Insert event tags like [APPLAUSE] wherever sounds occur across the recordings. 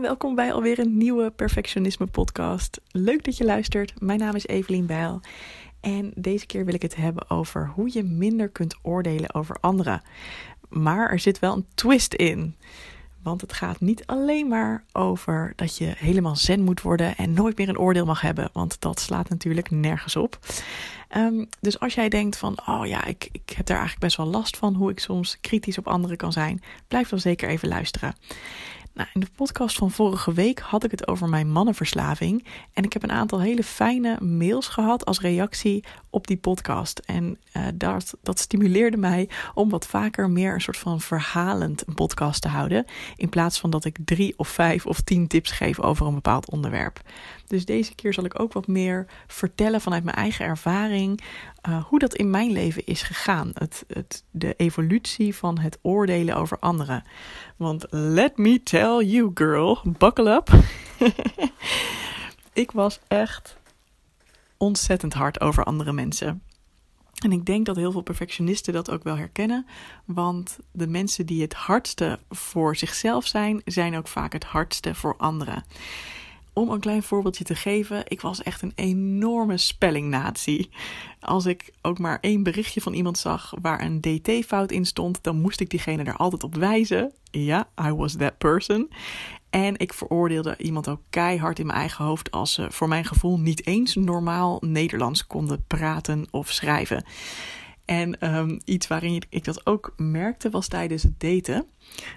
Welkom bij alweer een nieuwe Perfectionisme podcast. Leuk dat je luistert. Mijn naam is Evelien Bijl. En deze keer wil ik het hebben over hoe je minder kunt oordelen over anderen. Maar er zit wel een twist in. Want het gaat niet alleen maar over dat je helemaal zen moet worden en nooit meer een oordeel mag hebben. Want dat slaat natuurlijk nergens op. Um, dus als jij denkt van, oh ja, ik, ik heb daar eigenlijk best wel last van hoe ik soms kritisch op anderen kan zijn, blijf dan zeker even luisteren. Nou, in de podcast van vorige week had ik het over mijn mannenverslaving. En ik heb een aantal hele fijne mails gehad als reactie op die podcast. En uh, dat, dat stimuleerde mij om wat vaker meer een soort van verhalend podcast te houden. In plaats van dat ik drie of vijf of tien tips geef over een bepaald onderwerp. Dus deze keer zal ik ook wat meer vertellen vanuit mijn eigen ervaring. Uh, hoe dat in mijn leven is gegaan. Het, het, de evolutie van het oordelen over anderen. Want let me tell you, girl, buckle up. [LAUGHS] ik was echt ontzettend hard over andere mensen. En ik denk dat heel veel perfectionisten dat ook wel herkennen. Want de mensen die het hardste voor zichzelf zijn, zijn ook vaak het hardste voor anderen. Om een klein voorbeeldje te geven, ik was echt een enorme spellingnatie. Als ik ook maar één berichtje van iemand zag waar een dt-fout in stond, dan moest ik diegene er altijd op wijzen. Ja, I was that person. En ik veroordeelde iemand ook keihard in mijn eigen hoofd als ze voor mijn gevoel niet eens normaal Nederlands konden praten of schrijven. En um, iets waarin ik dat ook merkte was tijdens het daten.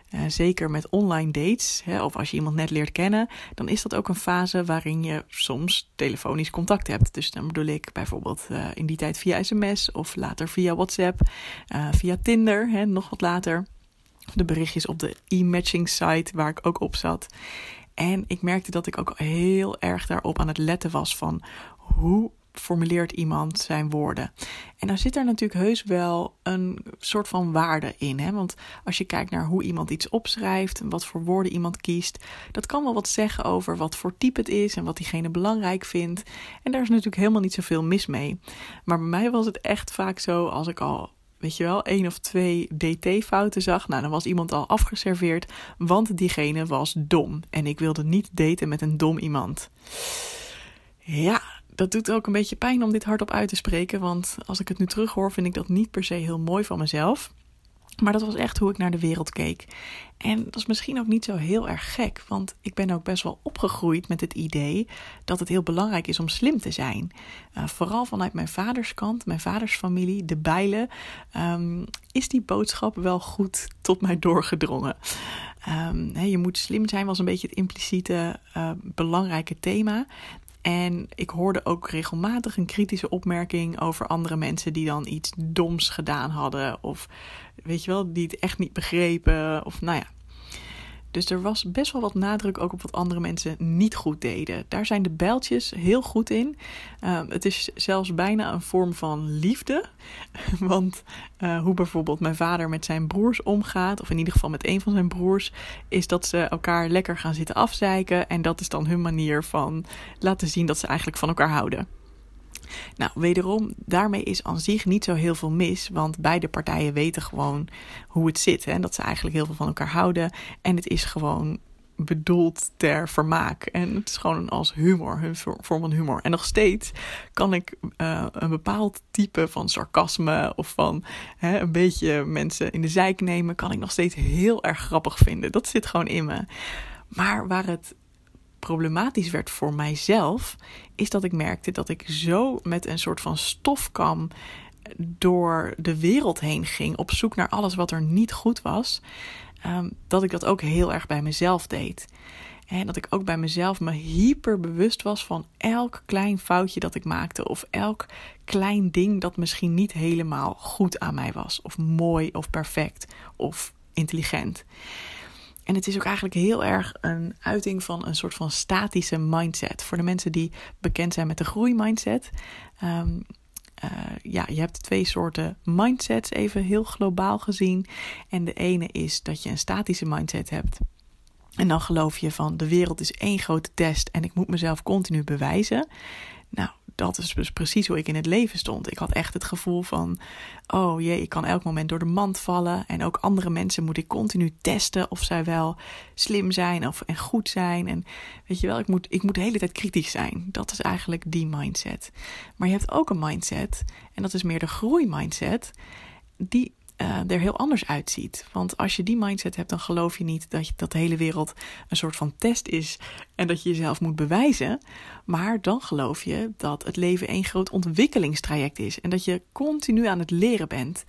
Uh, zeker met online dates, hè, of als je iemand net leert kennen, dan is dat ook een fase waarin je soms telefonisch contact hebt. Dus dan bedoel ik bijvoorbeeld uh, in die tijd via sms of later via WhatsApp, uh, via Tinder, hè, nog wat later. De berichtjes op de e-matching site waar ik ook op zat. En ik merkte dat ik ook heel erg daarop aan het letten was van hoe formuleert iemand zijn woorden. En dan zit er natuurlijk heus wel een soort van waarde in. Hè? Want als je kijkt naar hoe iemand iets opschrijft en wat voor woorden iemand kiest, dat kan wel wat zeggen over wat voor type het is en wat diegene belangrijk vindt. En daar is natuurlijk helemaal niet zoveel mis mee. Maar bij mij was het echt vaak zo als ik al weet je wel, één of twee DT-fouten zag, nou dan was iemand al afgeserveerd, want diegene was dom. En ik wilde niet daten met een dom iemand. Ja, dat doet ook een beetje pijn om dit hardop uit te spreken. Want als ik het nu terughoor, vind ik dat niet per se heel mooi van mezelf. Maar dat was echt hoe ik naar de wereld keek. En dat is misschien ook niet zo heel erg gek, want ik ben ook best wel opgegroeid met het idee dat het heel belangrijk is om slim te zijn. Uh, vooral vanuit mijn vaders kant, mijn vaders familie, de bijlen, um, is die boodschap wel goed tot mij doorgedrongen. Um, je moet slim zijn was een beetje het impliciete uh, belangrijke thema. En ik hoorde ook regelmatig een kritische opmerking over andere mensen die dan iets doms gedaan hadden. Of weet je wel, die het echt niet begrepen. Of nou ja, dus er was best wel wat nadruk ook op wat andere mensen niet goed deden. Daar zijn de bijltjes heel goed in. Uh, het is zelfs bijna een vorm van liefde. [LAUGHS] Want uh, hoe bijvoorbeeld mijn vader met zijn broers omgaat, of in ieder geval met een van zijn broers, is dat ze elkaar lekker gaan zitten afzeiken. En dat is dan hun manier van laten zien dat ze eigenlijk van elkaar houden. Nou, wederom, daarmee is aan zich niet zo heel veel mis, want beide partijen weten gewoon hoe het zit. Hè? Dat ze eigenlijk heel veel van elkaar houden. En het is gewoon bedoeld ter vermaak. En het is gewoon als humor, hun vorm van humor. En nog steeds kan ik uh, een bepaald type van sarcasme of van hè, een beetje mensen in de zijk nemen, kan ik nog steeds heel erg grappig vinden. Dat zit gewoon in me. Maar waar het problematisch werd voor mijzelf, is dat ik merkte dat ik zo met een soort van stofkam door de wereld heen ging op zoek naar alles wat er niet goed was, um, dat ik dat ook heel erg bij mezelf deed. En dat ik ook bij mezelf me hyper bewust was van elk klein foutje dat ik maakte. Of elk klein ding dat misschien niet helemaal goed aan mij was. Of mooi of perfect of intelligent. En het is ook eigenlijk heel erg een uiting van een soort van statische mindset. Voor de mensen die bekend zijn met de groeimindset. Um, ja, je hebt twee soorten mindsets, even heel globaal gezien. En de ene is dat je een statische mindset hebt. En dan geloof je van de wereld is één grote test en ik moet mezelf continu bewijzen. Dat is dus precies hoe ik in het leven stond. Ik had echt het gevoel van: oh jee, ik kan elk moment door de mand vallen. En ook andere mensen moet ik continu testen of zij wel slim zijn of en goed zijn. En weet je wel, ik moet, ik moet de hele tijd kritisch zijn. Dat is eigenlijk die mindset. Maar je hebt ook een mindset, en dat is meer de groeimindset. Die uh, er heel anders uitziet. Want als je die mindset hebt, dan geloof je niet dat, je, dat de hele wereld een soort van test is en dat je jezelf moet bewijzen. Maar dan geloof je dat het leven een groot ontwikkelingstraject is en dat je continu aan het leren bent.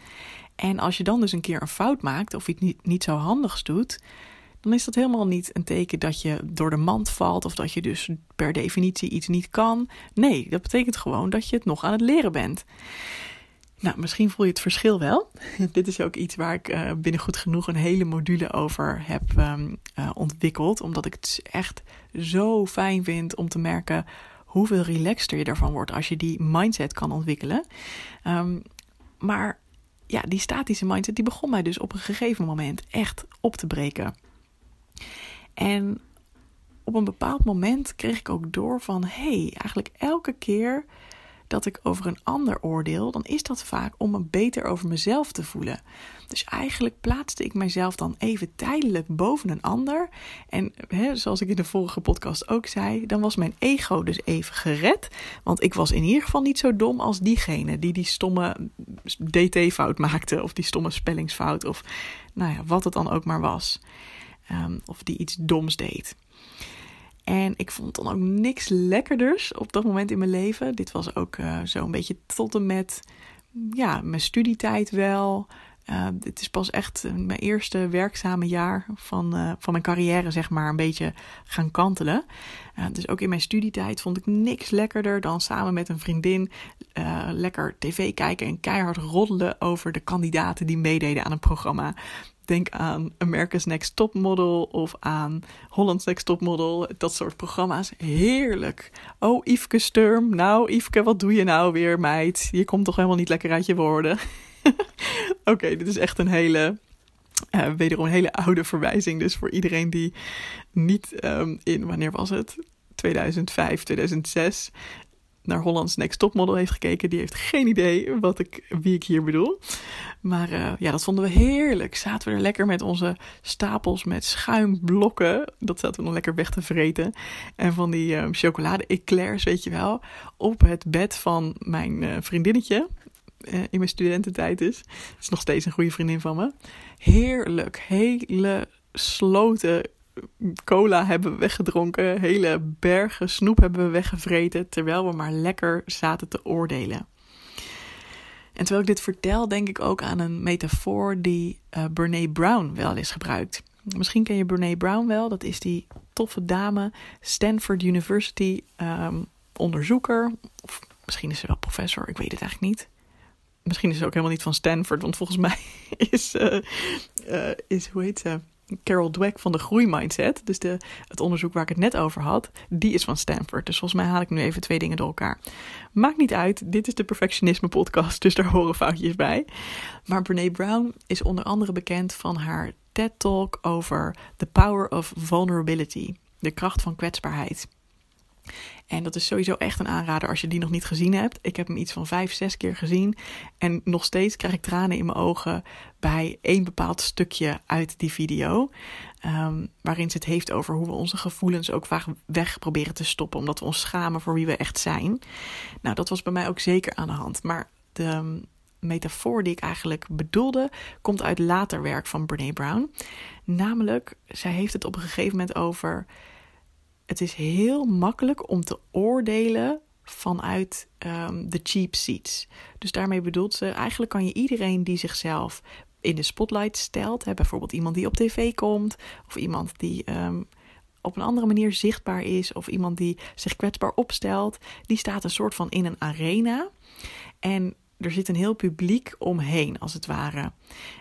En als je dan dus een keer een fout maakt of iets niet, niet zo handigs doet, dan is dat helemaal niet een teken dat je door de mand valt of dat je dus per definitie iets niet kan. Nee, dat betekent gewoon dat je het nog aan het leren bent. Nou, misschien voel je het verschil wel. [LAUGHS] Dit is ook iets waar ik uh, binnen goed genoeg een hele module over heb um, uh, ontwikkeld. Omdat ik het echt zo fijn vind om te merken hoeveel relaxter je ervan wordt als je die mindset kan ontwikkelen. Um, maar ja, die statische mindset die begon mij dus op een gegeven moment echt op te breken. En op een bepaald moment kreeg ik ook door van hé, hey, eigenlijk elke keer dat ik over een ander oordeel, dan is dat vaak om me beter over mezelf te voelen. Dus eigenlijk plaatste ik mijzelf dan even tijdelijk boven een ander. En hè, zoals ik in de vorige podcast ook zei, dan was mijn ego dus even gered. Want ik was in ieder geval niet zo dom als diegene die die stomme DT-fout maakte, of die stomme spellingsfout, of nou ja, wat het dan ook maar was. Um, of die iets doms deed. En ik vond dan ook niks lekkerders op dat moment in mijn leven. Dit was ook uh, zo'n beetje tot en met ja, mijn studietijd wel. Dit is pas echt mijn eerste werkzame jaar van, van mijn carrière, zeg maar, een beetje gaan kantelen. Dus ook in mijn studietijd vond ik niks lekkerder dan samen met een vriendin lekker tv kijken en keihard roddelen over de kandidaten die meededen aan een programma. Denk aan America's Next Top Model of aan Holland's Next Top Model. Dat soort programma's. Heerlijk. Oh, Yveske Sturm. Nou, Yveske, wat doe je nou weer, meid? Je komt toch helemaal niet lekker uit je woorden. [LAUGHS] Oké, dit is echt een hele uh, wederom een hele oude verwijzing. Dus voor iedereen die niet um, in, wanneer was het? 2005, 2006 naar Hollands Next Top Model heeft gekeken, die heeft geen idee wat ik, wie ik hier bedoel. Maar uh, ja, dat vonden we heerlijk. Zaten we er lekker met onze stapels met schuimblokken. Dat zaten we dan lekker weg te vreten. En van die uh, chocolade eclairs, weet je wel. Op het bed van mijn uh, vriendinnetje. in mijn studententijd is. Het is nog steeds een goede vriendin van me. Heerlijk. Hele sloten cola hebben we weggedronken. Hele bergen snoep hebben we weggevreten. Terwijl we maar lekker zaten te oordelen. En terwijl ik dit vertel, denk ik ook aan een metafoor die uh, Brene Brown wel eens gebruikt. Misschien ken je Brene Brown wel. Dat is die toffe dame, Stanford University um, onderzoeker. Of misschien is ze wel professor, ik weet het eigenlijk niet. Misschien is ze ook helemaal niet van Stanford, want volgens mij [LAUGHS] is, uh, is hoe heet ze? Carol Dweck van de groeimindset, dus de, het onderzoek waar ik het net over had, die is van Stanford. Dus volgens mij haal ik nu even twee dingen door elkaar. Maakt niet uit, dit is de perfectionisme podcast, dus daar horen foutjes bij. Maar Brene Brown is onder andere bekend van haar TED Talk over the power of vulnerability, de kracht van kwetsbaarheid. En dat is sowieso echt een aanrader als je die nog niet gezien hebt. Ik heb hem iets van vijf, zes keer gezien. En nog steeds krijg ik tranen in mijn ogen bij één bepaald stukje uit die video. Um, waarin ze het heeft over hoe we onze gevoelens ook vaak weg proberen te stoppen. Omdat we ons schamen voor wie we echt zijn. Nou, dat was bij mij ook zeker aan de hand. Maar de metafoor die ik eigenlijk bedoelde, komt uit later werk van Brene Brown. Namelijk, zij heeft het op een gegeven moment over het is heel makkelijk om te oordelen vanuit um, de cheap seats. Dus daarmee bedoelt ze, eigenlijk kan je iedereen die zichzelf in de spotlight stelt, hè, bijvoorbeeld iemand die op tv komt, of iemand die um, op een andere manier zichtbaar is, of iemand die zich kwetsbaar opstelt, die staat een soort van in een arena. En er zit een heel publiek omheen, als het ware.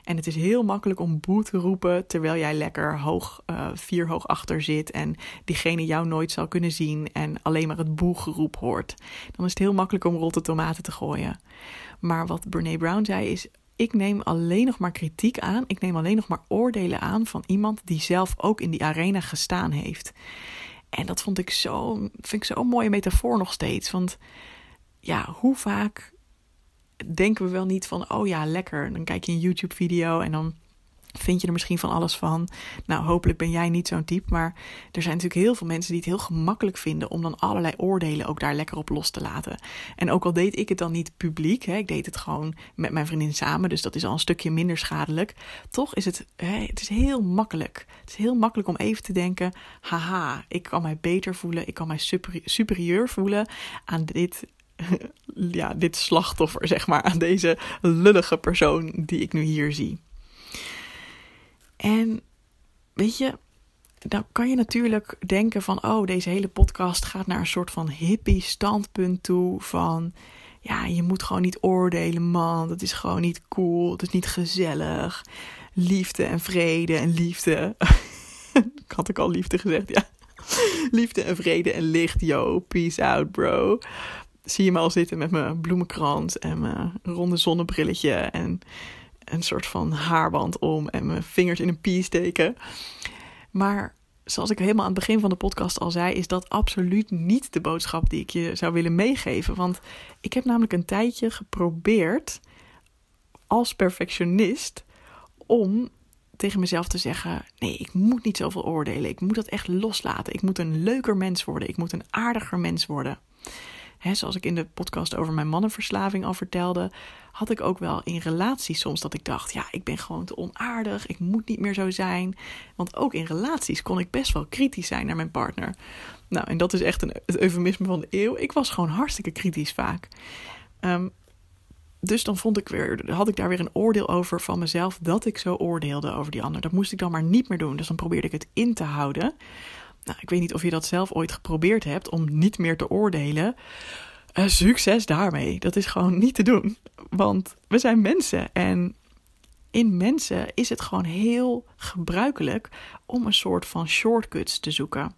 En het is heel makkelijk om boe te roepen terwijl jij lekker hoog, uh, vier hoog achter zit en diegene jou nooit zal kunnen zien en alleen maar het boegeroep hoort. Dan is het heel makkelijk om rotte tomaten te gooien. Maar wat Brene Brown zei is: ik neem alleen nog maar kritiek aan, ik neem alleen nog maar oordelen aan van iemand die zelf ook in die arena gestaan heeft. En dat vond ik zo, vind ik zo'n mooie metafoor nog steeds. Want ja, hoe vaak denken we wel niet van, oh ja, lekker. Dan kijk je een YouTube-video en dan vind je er misschien van alles van. Nou, hopelijk ben jij niet zo'n type. Maar er zijn natuurlijk heel veel mensen die het heel gemakkelijk vinden om dan allerlei oordelen ook daar lekker op los te laten. En ook al deed ik het dan niet publiek, hè, ik deed het gewoon met mijn vriendin samen, dus dat is al een stukje minder schadelijk. Toch is het, hè, het is heel makkelijk. Het is heel makkelijk om even te denken: haha, ik kan mij beter voelen, ik kan mij superieur voelen aan dit [LAUGHS] ja, dit slachtoffer, zeg maar, aan deze lullige persoon die ik nu hier zie. En weet je, dan kan je natuurlijk denken van, oh, deze hele podcast gaat naar een soort van hippie standpunt toe van, ja, je moet gewoon niet oordelen, man, dat is gewoon niet cool, dat is niet gezellig. Liefde en vrede en liefde. [LAUGHS] ik had ook al liefde gezegd, ja. [LAUGHS] Liefde en vrede en licht, yo, peace out, bro. Zie je me al zitten met mijn bloemenkrans en mijn ronde zonnebrilletje en een soort van haarband om en mijn vingers in een pie steken. Maar zoals ik helemaal aan het begin van de podcast al zei, is dat absoluut niet de boodschap die ik je zou willen meegeven. Want ik heb namelijk een tijdje geprobeerd als perfectionist om tegen mezelf te zeggen: nee, ik moet niet zoveel oordelen. Ik moet dat echt loslaten. Ik moet een leuker mens worden. Ik moet een aardiger mens worden zoals ik in de podcast over mijn mannenverslaving al vertelde, had ik ook wel in relaties soms dat ik dacht: ja, ik ben gewoon te onaardig, ik moet niet meer zo zijn. Want ook in relaties kon ik best wel kritisch zijn naar mijn partner. Nou, en dat is echt een, het eufemisme van de eeuw. Ik was gewoon hartstikke kritisch vaak. Ehm, dus dan vond ik weer, had ik daar weer een oordeel over van mezelf dat ik zo oordeelde over die ander. Dat moest ik dan maar niet meer doen. Dus dan probeerde ik het in te houden. Nou, ik weet niet of je dat zelf ooit geprobeerd hebt om niet meer te oordelen. Uh, succes daarmee. Dat is gewoon niet te doen. Want we zijn mensen en in mensen is het gewoon heel gebruikelijk om een soort van shortcuts te zoeken.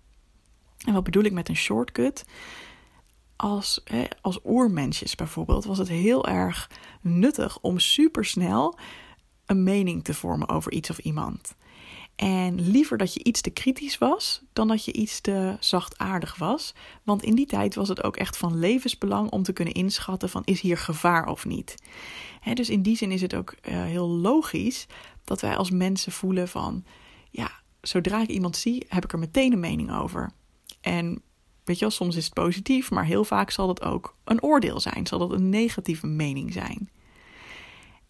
En wat bedoel ik met een shortcut? Als, hè, als oermensjes bijvoorbeeld was het heel erg nuttig om supersnel een mening te vormen over iets of iemand. En liever dat je iets te kritisch was dan dat je iets te zachtaardig was. Want in die tijd was het ook echt van levensbelang om te kunnen inschatten van is hier gevaar of niet. dus in die zin is het ook uh, heel logisch dat wij als mensen voelen van ja, zodra ik iemand zie, heb ik er meteen een mening over. En weet je wel, soms is het positief, maar heel vaak zal het ook een oordeel zijn, zal dat een negatieve mening zijn.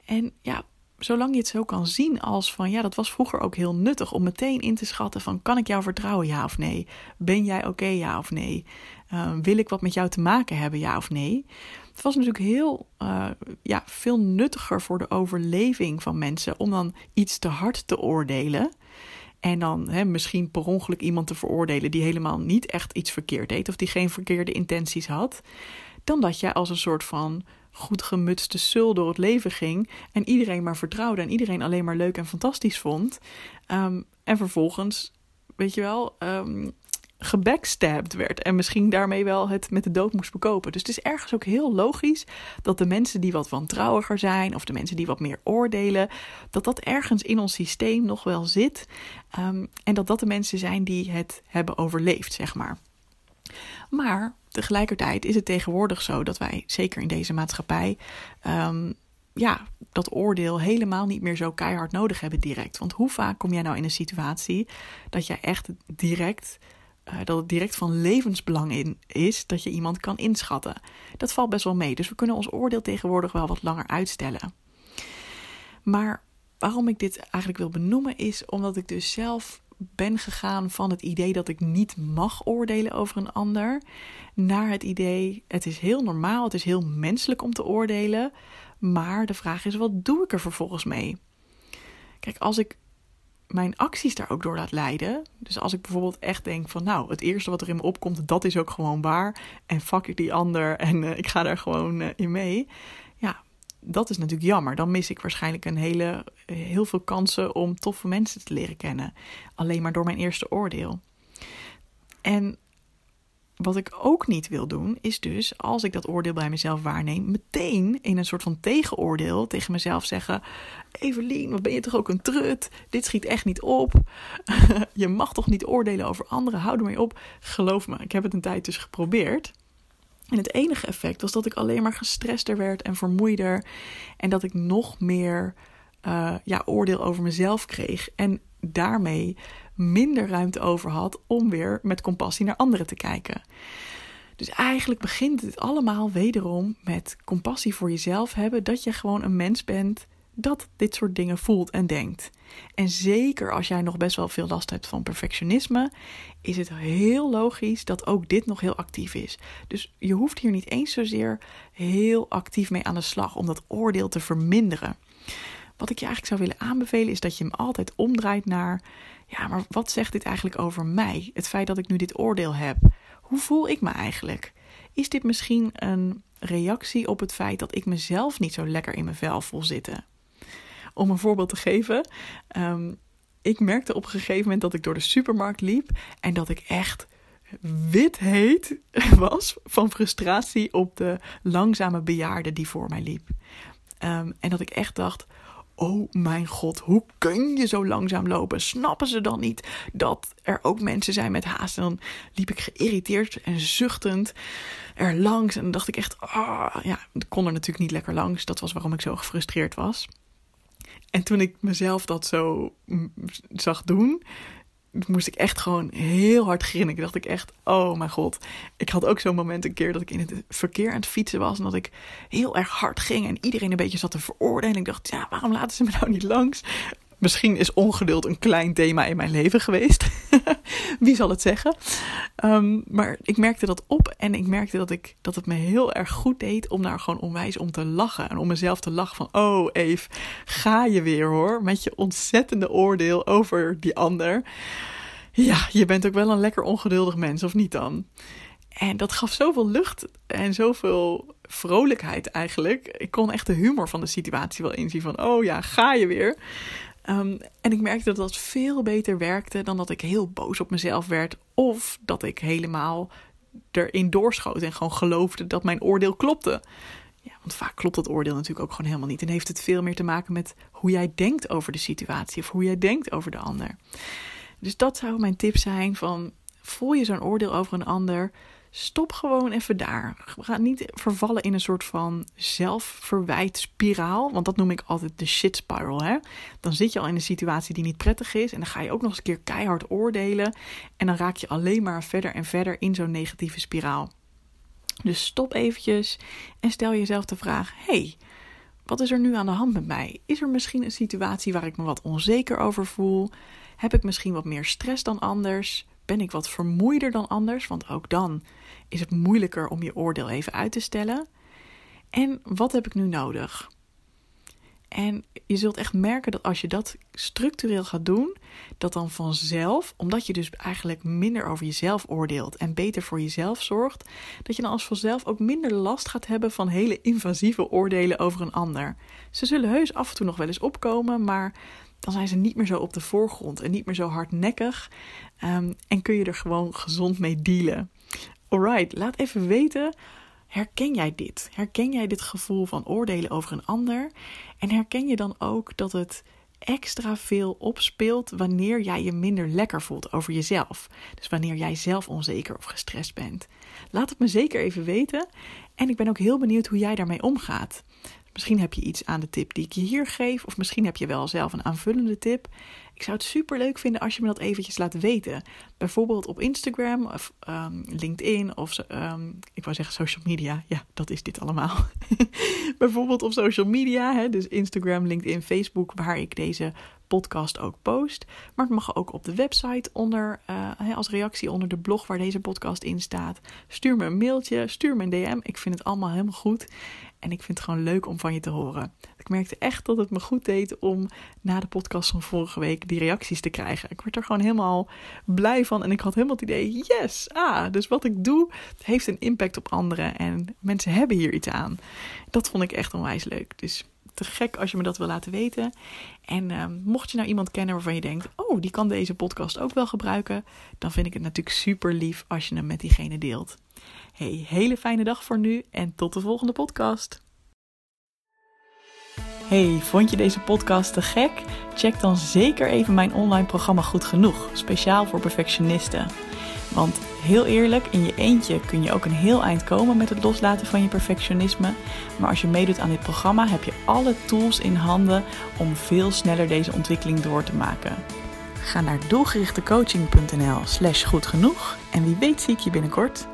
En ja, zolang je het zo kan zien als van ja, dat was vroeger ook heel nuttig om meteen in te schatten van kan ik jou vertrouwen ja of nee? Ben jij oké ja of nee? Ehm, wil ik wat met jou te maken hebben ja of nee? Het was natuurlijk heel uh, ja, veel nuttiger voor de overleving van mensen om dan iets te hard te oordelen. En dan hè, misschien per ongeluk iemand te veroordelen die helemaal niet echt iets verkeerd deed of die geen verkeerde intenties had. Dan dat je als een soort van goed gemutste sul door het leven ging. En iedereen maar vertrouwde en iedereen alleen maar leuk en fantastisch vond. Ehm, en vervolgens, weet je wel, um, gebackstabbed werd. En misschien daarmee wel het met de dood moest bekopen. Dus het is ergens ook heel logisch dat de mensen die wat wantrouwiger zijn. of de mensen die wat meer oordelen. dat dat ergens in ons systeem nog wel zit. Ehm, en dat dat de mensen zijn die het hebben overleefd, zeg maar. Maar tegelijkertijd is het tegenwoordig zo dat wij, zeker in deze maatschappij, um, ja, dat oordeel helemaal niet meer zo keihard nodig hebben direct. Want hoe vaak kom jij nou in een situatie dat jij echt direct. Uh, dat het direct van levensbelang in is dat je iemand kan inschatten. Dat valt best wel mee. Dus we kunnen ons oordeel tegenwoordig wel wat langer uitstellen. Maar waarom ik dit eigenlijk wil benoemen is omdat ik dus zelf ben gegaan van het idee dat ik niet mag oordelen over een ander, naar het idee: het is heel normaal, het is heel menselijk om te oordelen, maar de vraag is: wat doe ik er vervolgens mee? Kijk, als ik mijn acties daar ook door laat leiden. Dus als ik bijvoorbeeld echt denk van nou, het eerste wat er in me opkomt, dat is ook gewoon waar. En fuck ik die ander en uh, ik ga daar gewoon uh, in mee dat is natuurlijk jammer. Dan mis ik waarschijnlijk een hele, heel veel kansen om toffe mensen te leren kennen. Alleen maar door mijn eerste oordeel. En wat ik ook niet wil doen, is dus als ik dat oordeel bij mezelf waarneem, meteen in een soort van tegenoordeel tegen mezelf zeggen: Evelien, wat ben je toch ook een trut? Dit schiet echt niet op. [LAUGHS] je mag toch niet oordelen over anderen? Hou er mee op. Geloof me, ik heb het een tijd dus geprobeerd. En het enige effect was dat ik alleen maar gestrester werd en vermoeider. En dat ik nog meer uh, ja, oordeel over mezelf kreeg. En daarmee minder ruimte over had om weer met compassie naar anderen te kijken. Dus eigenlijk begint het allemaal wederom met compassie voor jezelf hebben. Dat je gewoon een mens bent dat dit soort dingen voelt en denkt. En zeker als jij nog best wel veel last hebt van perfectionisme, is het heel logisch dat ook dit nog heel actief is. Dus je hoeft hier niet eens zozeer heel actief mee aan de slag om dat oordeel te verminderen. Wat ik je eigenlijk zou willen aanbevelen is dat je hem altijd omdraait naar: ja, maar wat zegt dit eigenlijk over mij? Het feit dat ik nu dit oordeel heb. Hoe voel ik me eigenlijk? Is dit misschien een reactie op het feit dat ik mezelf niet zo lekker in mijn vel voel zitten? Om een voorbeeld te geven. Um, ik merkte op een gegeven moment dat ik door de supermarkt liep en dat ik echt wit heet [LAUGHS] was van frustratie op de langzame bejaarde die voor mij liep. Um, en dat ik echt dacht: Oh mijn god, hoe kun je zo langzaam lopen? Snappen ze dan niet dat er ook mensen zijn met haast? En dan liep ik geïrriteerd en zuchtend er langs. En dan dacht ik echt, ah, ja, ik kon er natuurlijk niet lekker langs. Dat was waarom ik zo gefrustreerd was. En toen ik mezelf dat zo zag doen, moest ik echt gewoon heel hard grinniken. Dacht ik echt, oh mijn god. Ik had ook zo'n moment een keer dat ik in het verkeer aan het fietsen was. En dat ik heel erg hard ging en iedereen een beetje zat te veroordelen. En ik dacht, ja, waarom laten ze me nou niet langs? Misschien is ongeduld een klein thema in mijn leven geweest. [LAUGHS] [LAUGHS] Wie zal het zeggen? Um, maar ik merkte dat op en ik merkte dat, ik, dat het me heel erg goed deed om daar gewoon onwijs om te lachen. En om mezelf te lachen van, oh Eve, ga je weer hoor. Met je ontzettende oordeel over die ander. Ja, je bent ook wel een lekker ongeduldig mens, of niet dan? En dat gaf zoveel lucht en zoveel vrolijkheid eigenlijk. Ik kon echt de humor van de situatie wel inzien van, oh ja, ga je weer. Um, en ik merkte dat dat veel beter werkte dan dat ik heel boos op mezelf werd. Of dat ik helemaal erin doorschoot en gewoon geloofde dat mijn oordeel klopte. Ja, want vaak klopt dat oordeel natuurlijk ook gewoon helemaal niet. En heeft het veel meer te maken met hoe jij denkt over de situatie of hoe jij denkt over de ander. Dus dat zou mijn tip zijn van voel je zo'n oordeel over een ander, Stop gewoon even daar. Ga niet vervallen in een soort van zelfverwijtspiraal. Want dat noem ik altijd de shit spiral. Hè? Dan zit je al in een situatie die niet prettig is. En dan ga je ook nog eens een keer keihard oordelen. En dan raak je alleen maar verder en verder in zo'n negatieve spiraal. Dus stop eventjes en stel jezelf de vraag: hey, wat is er nu aan de hand met mij? Is er misschien een situatie waar ik me wat onzeker over voel? Heb ik misschien wat meer stress dan anders? Ben ik wat vermoeider dan anders? Want ook dan is het moeilijker om je oordeel even uit te stellen. En wat heb ik nu nodig? En je zult echt merken dat als je dat structureel gaat doen, dat dan vanzelf, omdat je dus eigenlijk minder over jezelf oordeelt en beter voor jezelf zorgt, dat je dan als vanzelf ook minder last gaat hebben van hele invasieve oordelen over een ander. Ze zullen heus af en toe nog wel eens opkomen, maar dan zijn ze niet meer zo op de voorgrond en niet meer zo hardnekkig. Um, en kun je er gewoon gezond mee dealen. Alright, laat even weten. Herken jij dit? Herken jij dit gevoel van oordelen over een ander? En herken je dan ook dat het extra veel opspeelt wanneer jij je minder lekker voelt over jezelf? Dus wanneer jij zelf onzeker of gestrest bent. Laat het me zeker even weten. En ik ben ook heel benieuwd hoe jij daarmee omgaat. Misschien heb je iets aan de tip die ik je hier geef, of misschien heb je wel zelf een aanvullende tip. Ik zou het super leuk vinden als je me dat eventjes laat weten. Bijvoorbeeld op Instagram of um, LinkedIn of um, ik wou zeggen social media. Ja, dat is dit allemaal. [LAUGHS] Bijvoorbeeld op social media, hè, dus Instagram, LinkedIn, Facebook, waar ik deze podcast ook post. Maar het mag ook op de website onder, uh, als reactie onder de blog waar deze podcast in staat. Stuur me een mailtje, stuur me een DM. Ik vind het allemaal helemaal goed. En ik vind het gewoon leuk om van je te horen. Ik merkte echt dat het me goed deed om na de podcast van vorige week die reacties te krijgen. Ik werd er gewoon helemaal blij van. En ik had helemaal het idee: yes, ah, dus wat ik doe heeft een impact op anderen. En mensen hebben hier iets aan. Dat vond ik echt onwijs leuk. Dus te gek als je me dat wil laten weten. En uh, mocht je nou iemand kennen waarvan je denkt: oh, die kan deze podcast ook wel gebruiken, dan vind ik het natuurlijk super lief als je hem met diegene deelt. Hey, hele fijne dag voor nu en tot de volgende podcast. Hey, vond je deze podcast te gek? Check dan zeker even mijn online programma Goed Genoeg, speciaal voor perfectionisten. Want heel eerlijk, in je eentje kun je ook een heel eind komen met het loslaten van je perfectionisme. Maar als je meedoet aan dit programma, heb je alle tools in handen om veel sneller deze ontwikkeling door te maken. Ga naar doelgerichtecoaching.nl/slash goed genoeg en wie weet zie ik je binnenkort.